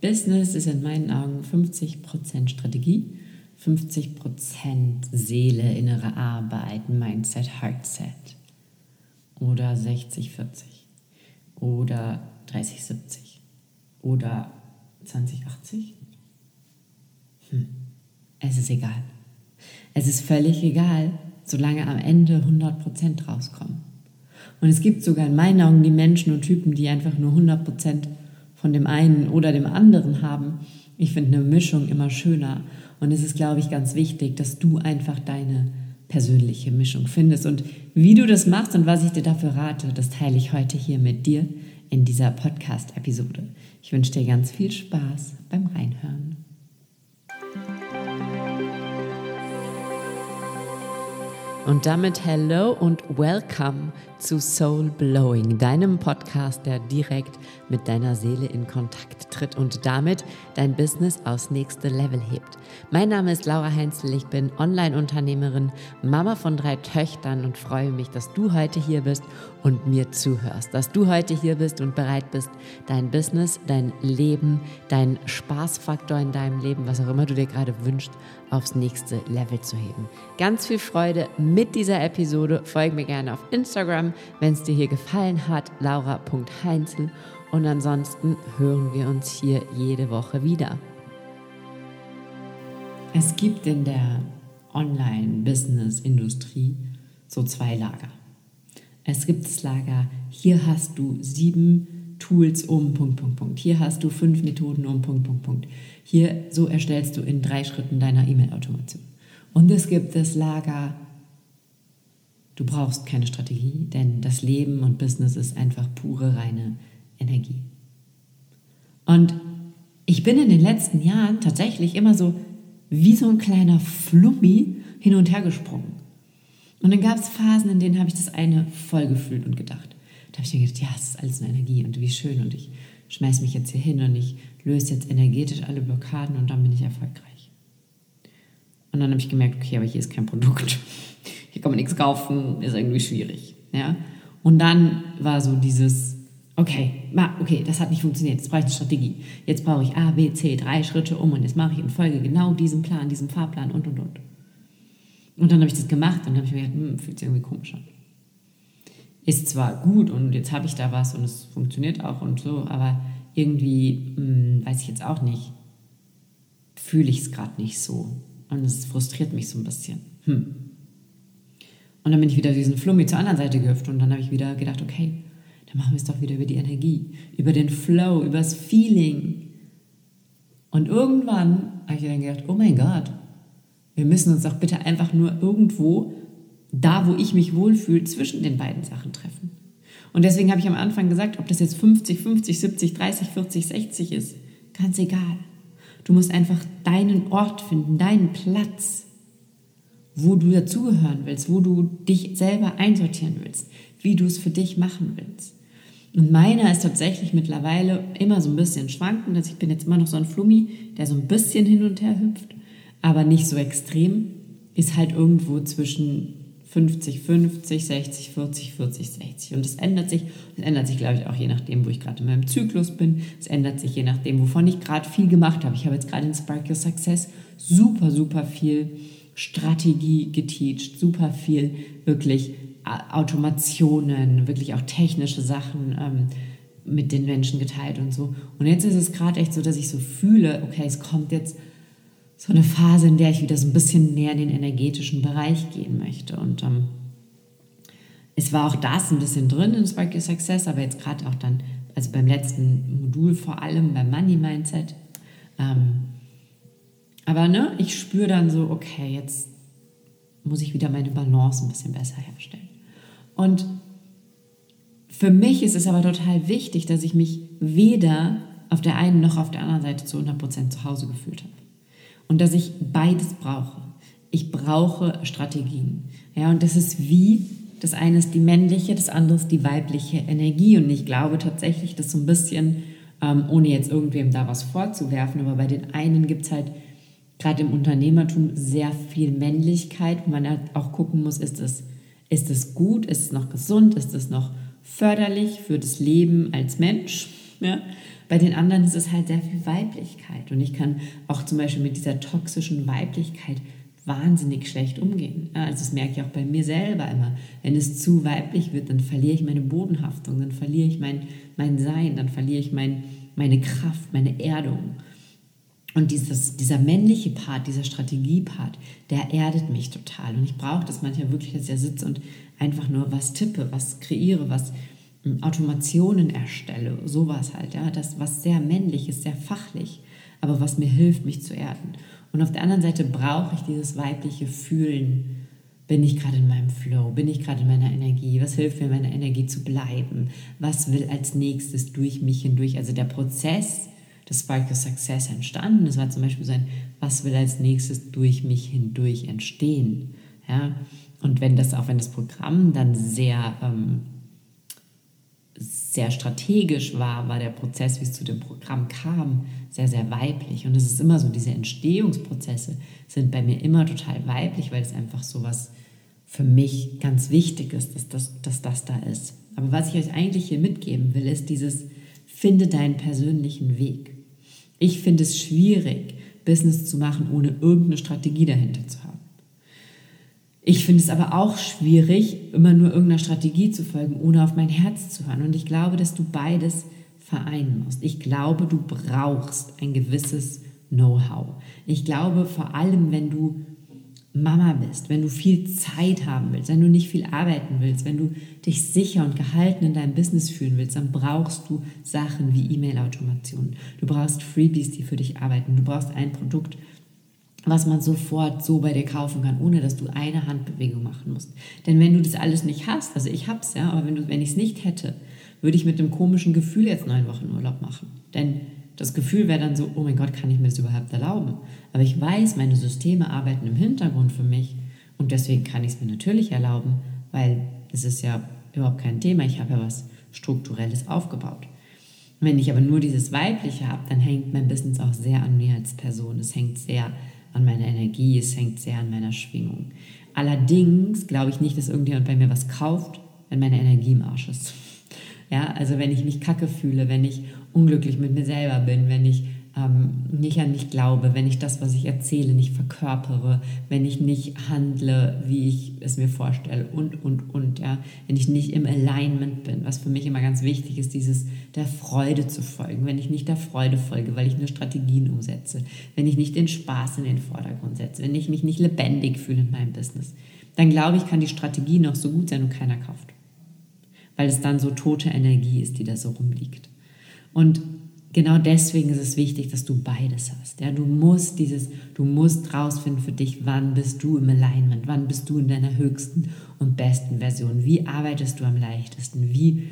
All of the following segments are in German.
Business ist in meinen Augen 50% Strategie, 50% Seele, innere Arbeit, Mindset, Heartset. Oder 60-40. Oder 30-70. Oder 20-80. Hm. Es ist egal. Es ist völlig egal, solange am Ende 100% rauskommen. Und es gibt sogar in meinen Augen die Menschen und Typen, die einfach nur 100% von dem einen oder dem anderen haben. Ich finde eine Mischung immer schöner. Und es ist, glaube ich, ganz wichtig, dass du einfach deine persönliche Mischung findest. Und wie du das machst und was ich dir dafür rate, das teile ich heute hier mit dir in dieser Podcast-Episode. Ich wünsche dir ganz viel Spaß beim Reinhören. Und damit hello und welcome zu Soul Blowing, deinem Podcast, der direkt mit deiner Seele in Kontakt tritt und damit dein Business aufs nächste Level hebt. Mein Name ist Laura Heinzel, ich bin Online-Unternehmerin, Mama von drei Töchtern und freue mich, dass du heute hier bist und mir zuhörst, dass du heute hier bist und bereit bist, dein Business, dein Leben, dein Spaßfaktor in deinem Leben, was auch immer du dir gerade wünschst, aufs nächste Level zu heben. Ganz viel Freude mit dieser Episode. Folge mir gerne auf Instagram wenn es dir hier gefallen hat, laura.heinzel. Und ansonsten hören wir uns hier jede Woche wieder. Es gibt in der Online-Business-Industrie so zwei Lager. Es gibt das Lager, hier hast du sieben Tools um, Punkt, Punkt, Punkt. Hier hast du fünf Methoden um, Punkt, Punkt, Punkt. Hier, so erstellst du in drei Schritten deiner E-Mail-Automation. Und es gibt das Lager, Du brauchst keine Strategie, denn das Leben und Business ist einfach pure, reine Energie. Und ich bin in den letzten Jahren tatsächlich immer so wie so ein kleiner Flummi hin und her gesprungen. Und dann gab es Phasen, in denen habe ich das eine voll gefühlt und gedacht. Da habe ich mir gedacht, ja, es ist alles eine Energie und wie schön und ich schmeiße mich jetzt hier hin und ich löse jetzt energetisch alle Blockaden und dann bin ich erfolgreich. Und dann habe ich gemerkt, okay, aber hier ist kein Produkt hier kann man nichts kaufen, ist irgendwie schwierig. Ja? Und dann war so dieses, okay, okay, das hat nicht funktioniert, jetzt brauche ich eine Strategie. Jetzt brauche ich A, B, C, drei Schritte um und jetzt mache ich in Folge genau diesen Plan, diesen Fahrplan und, und, und. Und dann habe ich das gemacht und habe ich mir gedacht, hm, fühlt sich irgendwie komisch an. Ist zwar gut und jetzt habe ich da was und es funktioniert auch und so, aber irgendwie, hm, weiß ich jetzt auch nicht, fühle ich es gerade nicht so. Und es frustriert mich so ein bisschen. Hm. Und dann bin ich wieder diesen Flummi zur anderen Seite gehüpft und dann habe ich wieder gedacht, okay, dann machen wir es doch wieder über die Energie, über den Flow, über das Feeling. Und irgendwann habe ich dann gedacht, oh mein Gott, wir müssen uns doch bitte einfach nur irgendwo, da wo ich mich wohlfühle, zwischen den beiden Sachen treffen. Und deswegen habe ich am Anfang gesagt, ob das jetzt 50, 50, 70, 30, 40, 60 ist, ganz egal. Du musst einfach deinen Ort finden, deinen Platz wo du dazugehören willst, wo du dich selber einsortieren willst, wie du es für dich machen willst. Und meiner ist tatsächlich mittlerweile immer so ein bisschen schwankend. Also ich bin jetzt immer noch so ein Flummi, der so ein bisschen hin und her hüpft, aber nicht so extrem. Ist halt irgendwo zwischen 50, 50, 60, 40, 40, 60. Und es ändert sich. Es ändert sich, glaube ich, auch je nachdem, wo ich gerade in meinem Zyklus bin. Es ändert sich je nachdem, wovon ich gerade viel gemacht habe. Ich habe jetzt gerade in Spark Your Success super, super viel Strategie geteacht, super viel wirklich äh, Automationen, wirklich auch technische Sachen ähm, mit den Menschen geteilt und so. Und jetzt ist es gerade echt so, dass ich so fühle, okay, es kommt jetzt so eine Phase, in der ich wieder so ein bisschen mehr in den energetischen Bereich gehen möchte. Und ähm, es war auch das ein bisschen drin in Spark Your Success, aber jetzt gerade auch dann, also beim letzten Modul vor allem beim Money Mindset, ähm, aber ne, ich spüre dann so, okay, jetzt muss ich wieder meine Balance ein bisschen besser herstellen. Und für mich ist es aber total wichtig, dass ich mich weder auf der einen noch auf der anderen Seite zu 100% zu Hause gefühlt habe. Und dass ich beides brauche. Ich brauche Strategien. Ja, und das ist wie, das eine ist die männliche, das andere ist die weibliche Energie. Und ich glaube tatsächlich, dass so ein bisschen, ähm, ohne jetzt irgendwem da was vorzuwerfen, aber bei den einen gibt es halt gerade im Unternehmertum sehr viel Männlichkeit, wo man auch gucken muss, ist es, ist gut, ist es noch gesund, ist es noch förderlich für das Leben als Mensch. Ja? Bei den anderen ist es halt sehr viel Weiblichkeit. Und ich kann auch zum Beispiel mit dieser toxischen Weiblichkeit wahnsinnig schlecht umgehen. Also das merke ich auch bei mir selber immer. Wenn es zu weiblich wird, dann verliere ich meine Bodenhaftung, dann verliere ich mein, mein Sein, dann verliere ich mein, meine Kraft, meine Erdung. Und dieses, dieser männliche Part, dieser Strategiepart, der erdet mich total. Und ich brauche das manchmal wirklich, dass ich da sitze und einfach nur was tippe, was kreiere, was hm, Automationen erstelle, sowas halt. Ja, das, was sehr männlich ist, sehr fachlich, aber was mir hilft, mich zu erden. Und auf der anderen Seite brauche ich dieses weibliche Fühlen. Bin ich gerade in meinem Flow? Bin ich gerade in meiner Energie? Was hilft mir, meiner Energie zu bleiben? Was will als nächstes durch mich hindurch? Also der Prozess des Spark of Success entstanden. Das war zum Beispiel so ein, was will als nächstes durch mich hindurch entstehen? Ja? Und wenn das, auch wenn das Programm dann sehr, ähm, sehr strategisch war, war der Prozess, wie es zu dem Programm kam, sehr, sehr weiblich. Und es ist immer so, diese Entstehungsprozesse sind bei mir immer total weiblich, weil es einfach so was für mich ganz wichtig ist, dass das, dass das da ist. Aber was ich euch eigentlich hier mitgeben will, ist dieses, finde deinen persönlichen Weg. Ich finde es schwierig, Business zu machen, ohne irgendeine Strategie dahinter zu haben. Ich finde es aber auch schwierig, immer nur irgendeiner Strategie zu folgen, ohne auf mein Herz zu hören. Und ich glaube, dass du beides vereinen musst. Ich glaube, du brauchst ein gewisses Know-how. Ich glaube, vor allem, wenn du Mama bist, wenn du viel Zeit haben willst, wenn du nicht viel arbeiten willst, wenn du dich sicher und gehalten in deinem Business fühlen willst, dann brauchst du Sachen wie E-Mail-Automation. Du brauchst Freebies, die für dich arbeiten. Du brauchst ein Produkt, was man sofort so bei dir kaufen kann, ohne dass du eine Handbewegung machen musst. Denn wenn du das alles nicht hast, also ich hab's ja, aber wenn, wenn ich es nicht hätte, würde ich mit dem komischen Gefühl jetzt neun Wochen Urlaub machen. Denn das Gefühl wäre dann so, oh mein Gott, kann ich mir das überhaupt erlauben? Aber ich weiß, meine Systeme arbeiten im Hintergrund für mich und deswegen kann ich es mir natürlich erlauben, weil es ist ja überhaupt kein Thema. Ich habe ja was Strukturelles aufgebaut. Wenn ich aber nur dieses Weibliche habe, dann hängt mein Business auch sehr an mir als Person. Es hängt sehr an meiner Energie, es hängt sehr an meiner Schwingung. Allerdings glaube ich nicht, dass irgendjemand bei mir was kauft, wenn meine Energie im Arsch ist. Ja, also wenn ich mich kacke fühle, wenn ich unglücklich mit mir selber bin, wenn ich ähm, nicht an mich glaube, wenn ich das, was ich erzähle, nicht verkörpere, wenn ich nicht handle, wie ich es mir vorstelle und, und, und, ja, wenn ich nicht im Alignment bin, was für mich immer ganz wichtig ist, dieses der Freude zu folgen, wenn ich nicht der Freude folge, weil ich nur Strategien umsetze, wenn ich nicht den Spaß in den Vordergrund setze, wenn ich mich nicht lebendig fühle in meinem Business, dann glaube ich, kann die Strategie noch so gut sein und keiner kauft. Weil es dann so tote Energie ist, die da so rumliegt. Und genau deswegen ist es wichtig, dass du beides hast. Ja, du musst dieses, du musst rausfinden für dich, wann bist du im Alignment, wann bist du in deiner höchsten und besten Version, wie arbeitest du am leichtesten, wie,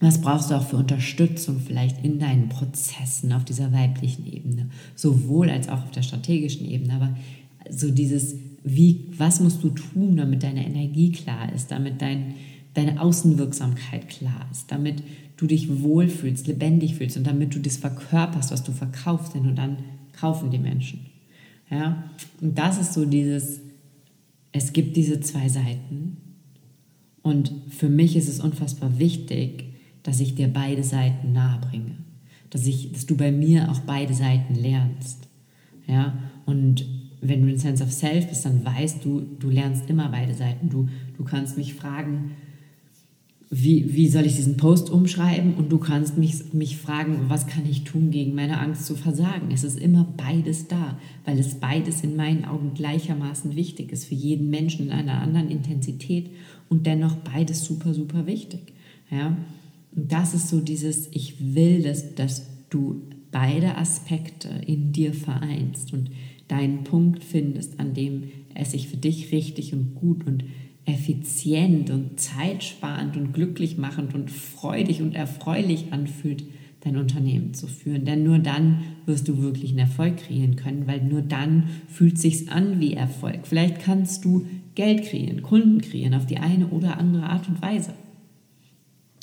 was brauchst du auch für Unterstützung vielleicht in deinen Prozessen auf dieser weiblichen Ebene, sowohl als auch auf der strategischen Ebene, aber so dieses, wie, was musst du tun, damit deine Energie klar ist, damit dein, deine Außenwirksamkeit klar ist, damit du dich wohlfühlst, lebendig fühlst und damit du das verkörperst, was du verkaufst, denn nur dann kaufen die Menschen. Ja? Und das ist so dieses, es gibt diese zwei Seiten und für mich ist es unfassbar wichtig, dass ich dir beide Seiten nahebringe, dass, ich, dass du bei mir auch beide Seiten lernst. Ja? Und wenn du in Sense of Self bist, dann weißt du, du lernst immer beide Seiten. Du, du kannst mich fragen, wie, wie soll ich diesen Post umschreiben? Und du kannst mich, mich fragen, was kann ich tun gegen meine Angst zu versagen? Es ist immer beides da, weil es beides in meinen Augen gleichermaßen wichtig ist, für jeden Menschen in einer anderen Intensität und dennoch beides super, super wichtig. Ja? Und das ist so dieses, ich will, dass, dass du beide Aspekte in dir vereinst und deinen Punkt findest, an dem es sich für dich richtig und gut und effizient und zeitsparend und glücklich machend und freudig und erfreulich anfühlt, dein Unternehmen zu führen. Denn nur dann wirst du wirklich einen Erfolg kreieren können, weil nur dann fühlt sich's an wie Erfolg. Vielleicht kannst du Geld kreieren, Kunden kreieren auf die eine oder andere Art und Weise.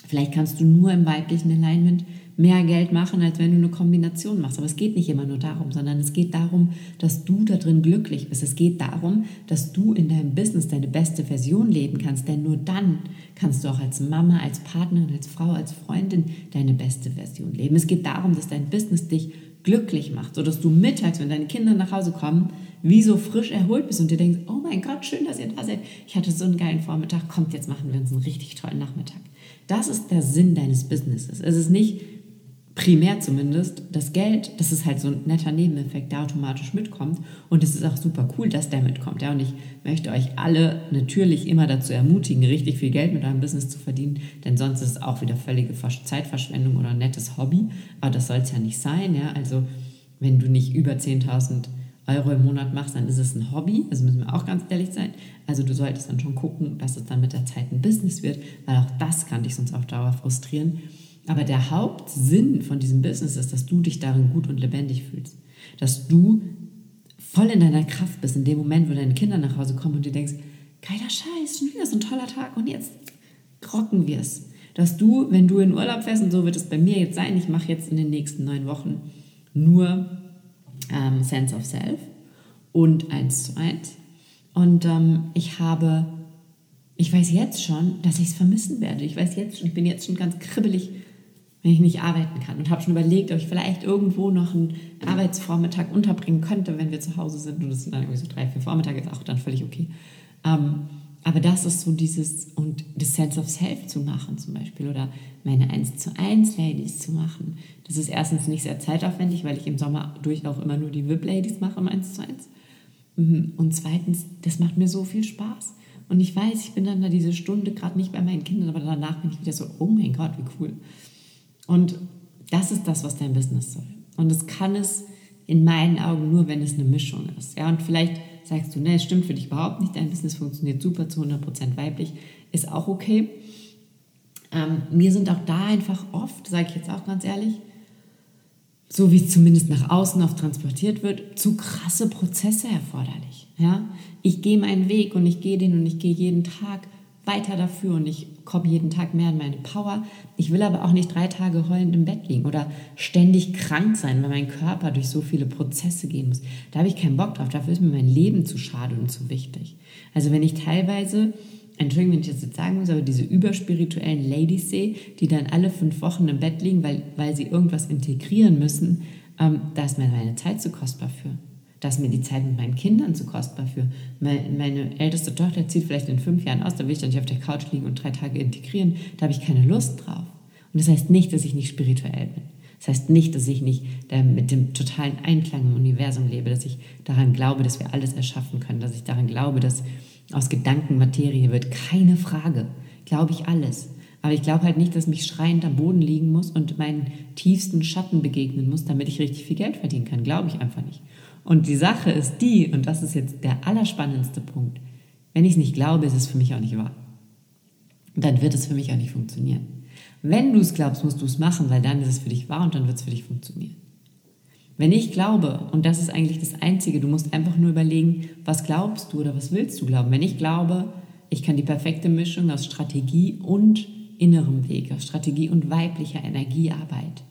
Vielleicht kannst du nur im weiblichen Alignment mehr Geld machen, als wenn du eine Kombination machst. Aber es geht nicht immer nur darum, sondern es geht darum, dass du da drin glücklich bist. Es geht darum, dass du in deinem Business deine beste Version leben kannst. Denn nur dann kannst du auch als Mama, als Partnerin, als Frau, als Freundin deine beste Version leben. Es geht darum, dass dein Business dich glücklich macht, sodass du mittags, wenn deine Kinder nach Hause kommen, wie so frisch erholt bist und dir denkst, oh mein Gott, schön, dass ihr da seid. Ich hatte so einen geilen Vormittag, kommt, jetzt machen wir uns einen richtig tollen Nachmittag. Das ist der Sinn deines Businesses. Es ist nicht primär zumindest das Geld, das ist halt so ein netter Nebeneffekt, der automatisch mitkommt. Und es ist auch super cool, dass der mitkommt. Ja, und ich möchte euch alle natürlich immer dazu ermutigen, richtig viel Geld mit eurem Business zu verdienen, denn sonst ist es auch wieder völlige Zeitverschwendung oder ein nettes Hobby. Aber das soll es ja nicht sein. Ja, also wenn du nicht über 10.000 Euro im Monat machst, dann ist es ein Hobby. Also müssen wir auch ganz ehrlich sein. Also du solltest dann schon gucken, dass es dann mit der Zeit ein Business wird, weil auch das kann dich sonst auf Dauer frustrieren. Aber der Hauptsinn von diesem Business ist, dass du dich darin gut und lebendig fühlst. Dass du voll in deiner Kraft bist in dem Moment, wo deine Kinder nach Hause kommen und du denkst, geiler Scheiß, schon wieder so ein toller Tag und jetzt rocken wir es. Dass du, wenn du in Urlaub fährst, und so wird es bei mir jetzt sein, ich mache jetzt in den nächsten neun Wochen nur ähm, Sense of Self und 1 zu 1. Und ähm, ich habe, ich weiß jetzt schon, dass ich es vermissen werde. Ich weiß jetzt schon, ich bin jetzt schon ganz kribbelig, wenn ich nicht arbeiten kann. Und habe schon überlegt, ob ich vielleicht irgendwo noch einen Arbeitsvormittag unterbringen könnte, wenn wir zu Hause sind. Und das sind dann irgendwie so drei, vier Vormittage, ist auch dann völlig okay. Ähm, aber das ist so dieses, und das Sense of Self zu machen zum Beispiel oder meine 1 zu 1 Ladies zu machen. Das ist erstens nicht sehr zeitaufwendig, weil ich im Sommer durch auch immer nur die VIP Ladies mache im 1 zu 1. Mhm. Und zweitens, das macht mir so viel Spaß. Und ich weiß, ich bin dann da diese Stunde gerade nicht bei meinen Kindern, aber danach bin ich wieder so, oh mein Gott, wie cool. Und das ist das, was dein Business soll. Und es kann es in meinen Augen nur, wenn es eine Mischung ist. Ja, und vielleicht sagst du, ne, es stimmt für dich überhaupt nicht, dein Business funktioniert super zu 100% weiblich, ist auch okay. Ähm, mir sind auch da einfach oft, sage ich jetzt auch ganz ehrlich, so wie es zumindest nach außen oft transportiert wird, zu krasse Prozesse erforderlich. Ja? Ich gehe meinen Weg und ich gehe den und ich gehe jeden Tag weiter dafür und ich komme jeden Tag mehr in meine Power. Ich will aber auch nicht drei Tage heulend im Bett liegen oder ständig krank sein, weil mein Körper durch so viele Prozesse gehen muss. Da habe ich keinen Bock drauf. Dafür ist mir mein Leben zu schade und zu wichtig. Also wenn ich teilweise, Entschuldigung, wenn ich das jetzt sagen muss, aber diese überspirituellen Ladies sehe, die dann alle fünf Wochen im Bett liegen, weil, weil sie irgendwas integrieren müssen, ähm, da ist mir meine Zeit zu kostbar für. Da ist mir die Zeit mit meinen Kindern zu kostbar für. Meine älteste Tochter zieht vielleicht in fünf Jahren aus, da will ich dann nicht auf der Couch liegen und drei Tage integrieren. Da habe ich keine Lust drauf. Und das heißt nicht, dass ich nicht spirituell bin. Das heißt nicht, dass ich nicht mit dem totalen Einklang im Universum lebe, dass ich daran glaube, dass wir alles erschaffen können, dass ich daran glaube, dass aus Gedanken Materie wird. Keine Frage. Glaube ich alles. Aber ich glaube halt nicht, dass mich schreiend am Boden liegen muss und meinen tiefsten Schatten begegnen muss, damit ich richtig viel Geld verdienen kann. Glaube ich einfach nicht. Und die Sache ist die, und das ist jetzt der allerspannendste Punkt, wenn ich es nicht glaube, ist es für mich auch nicht wahr. Dann wird es für mich auch nicht funktionieren. Wenn du es glaubst, musst du es machen, weil dann ist es für dich wahr und dann wird es für dich funktionieren. Wenn ich glaube, und das ist eigentlich das Einzige, du musst einfach nur überlegen, was glaubst du oder was willst du glauben. Wenn ich glaube, ich kann die perfekte Mischung aus Strategie und innerem Weg, aus Strategie und weiblicher Energiearbeit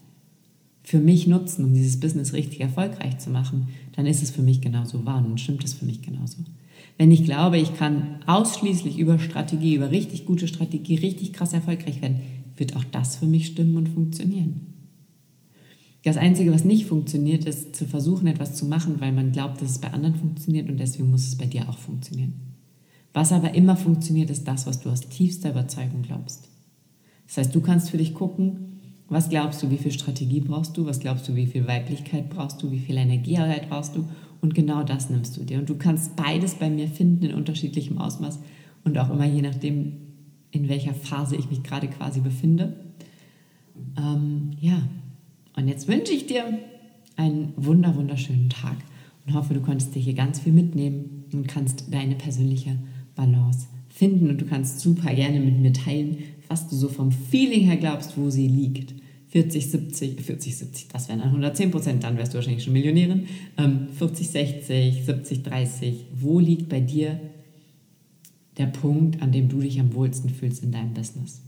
für mich nutzen, um dieses Business richtig erfolgreich zu machen, dann ist es für mich genauso wahr und stimmt es für mich genauso. Wenn ich glaube, ich kann ausschließlich über Strategie, über richtig gute Strategie, richtig krass erfolgreich werden, wird auch das für mich stimmen und funktionieren. Das Einzige, was nicht funktioniert, ist zu versuchen, etwas zu machen, weil man glaubt, dass es bei anderen funktioniert und deswegen muss es bei dir auch funktionieren. Was aber immer funktioniert, ist das, was du aus tiefster Überzeugung glaubst. Das heißt, du kannst für dich gucken, was glaubst du, wie viel Strategie brauchst du? Was glaubst du, wie viel Weiblichkeit brauchst du? Wie viel Energiearbeit brauchst du? Und genau das nimmst du dir. Und du kannst beides bei mir finden in unterschiedlichem Ausmaß und auch immer je nachdem, in welcher Phase ich mich gerade quasi befinde. Ähm, ja, und jetzt wünsche ich dir einen wunder, wunderschönen Tag und hoffe, du konntest dir hier ganz viel mitnehmen und kannst deine persönliche Balance finden. Und du kannst super gerne mit mir teilen, was du so vom Feeling her glaubst, wo sie liegt. 40, 70, 40, 70, das wären dann 110 Prozent, dann wärst du wahrscheinlich schon Millionärin. Ähm, 40, 60, 70, 30, wo liegt bei dir der Punkt, an dem du dich am wohlsten fühlst in deinem Business?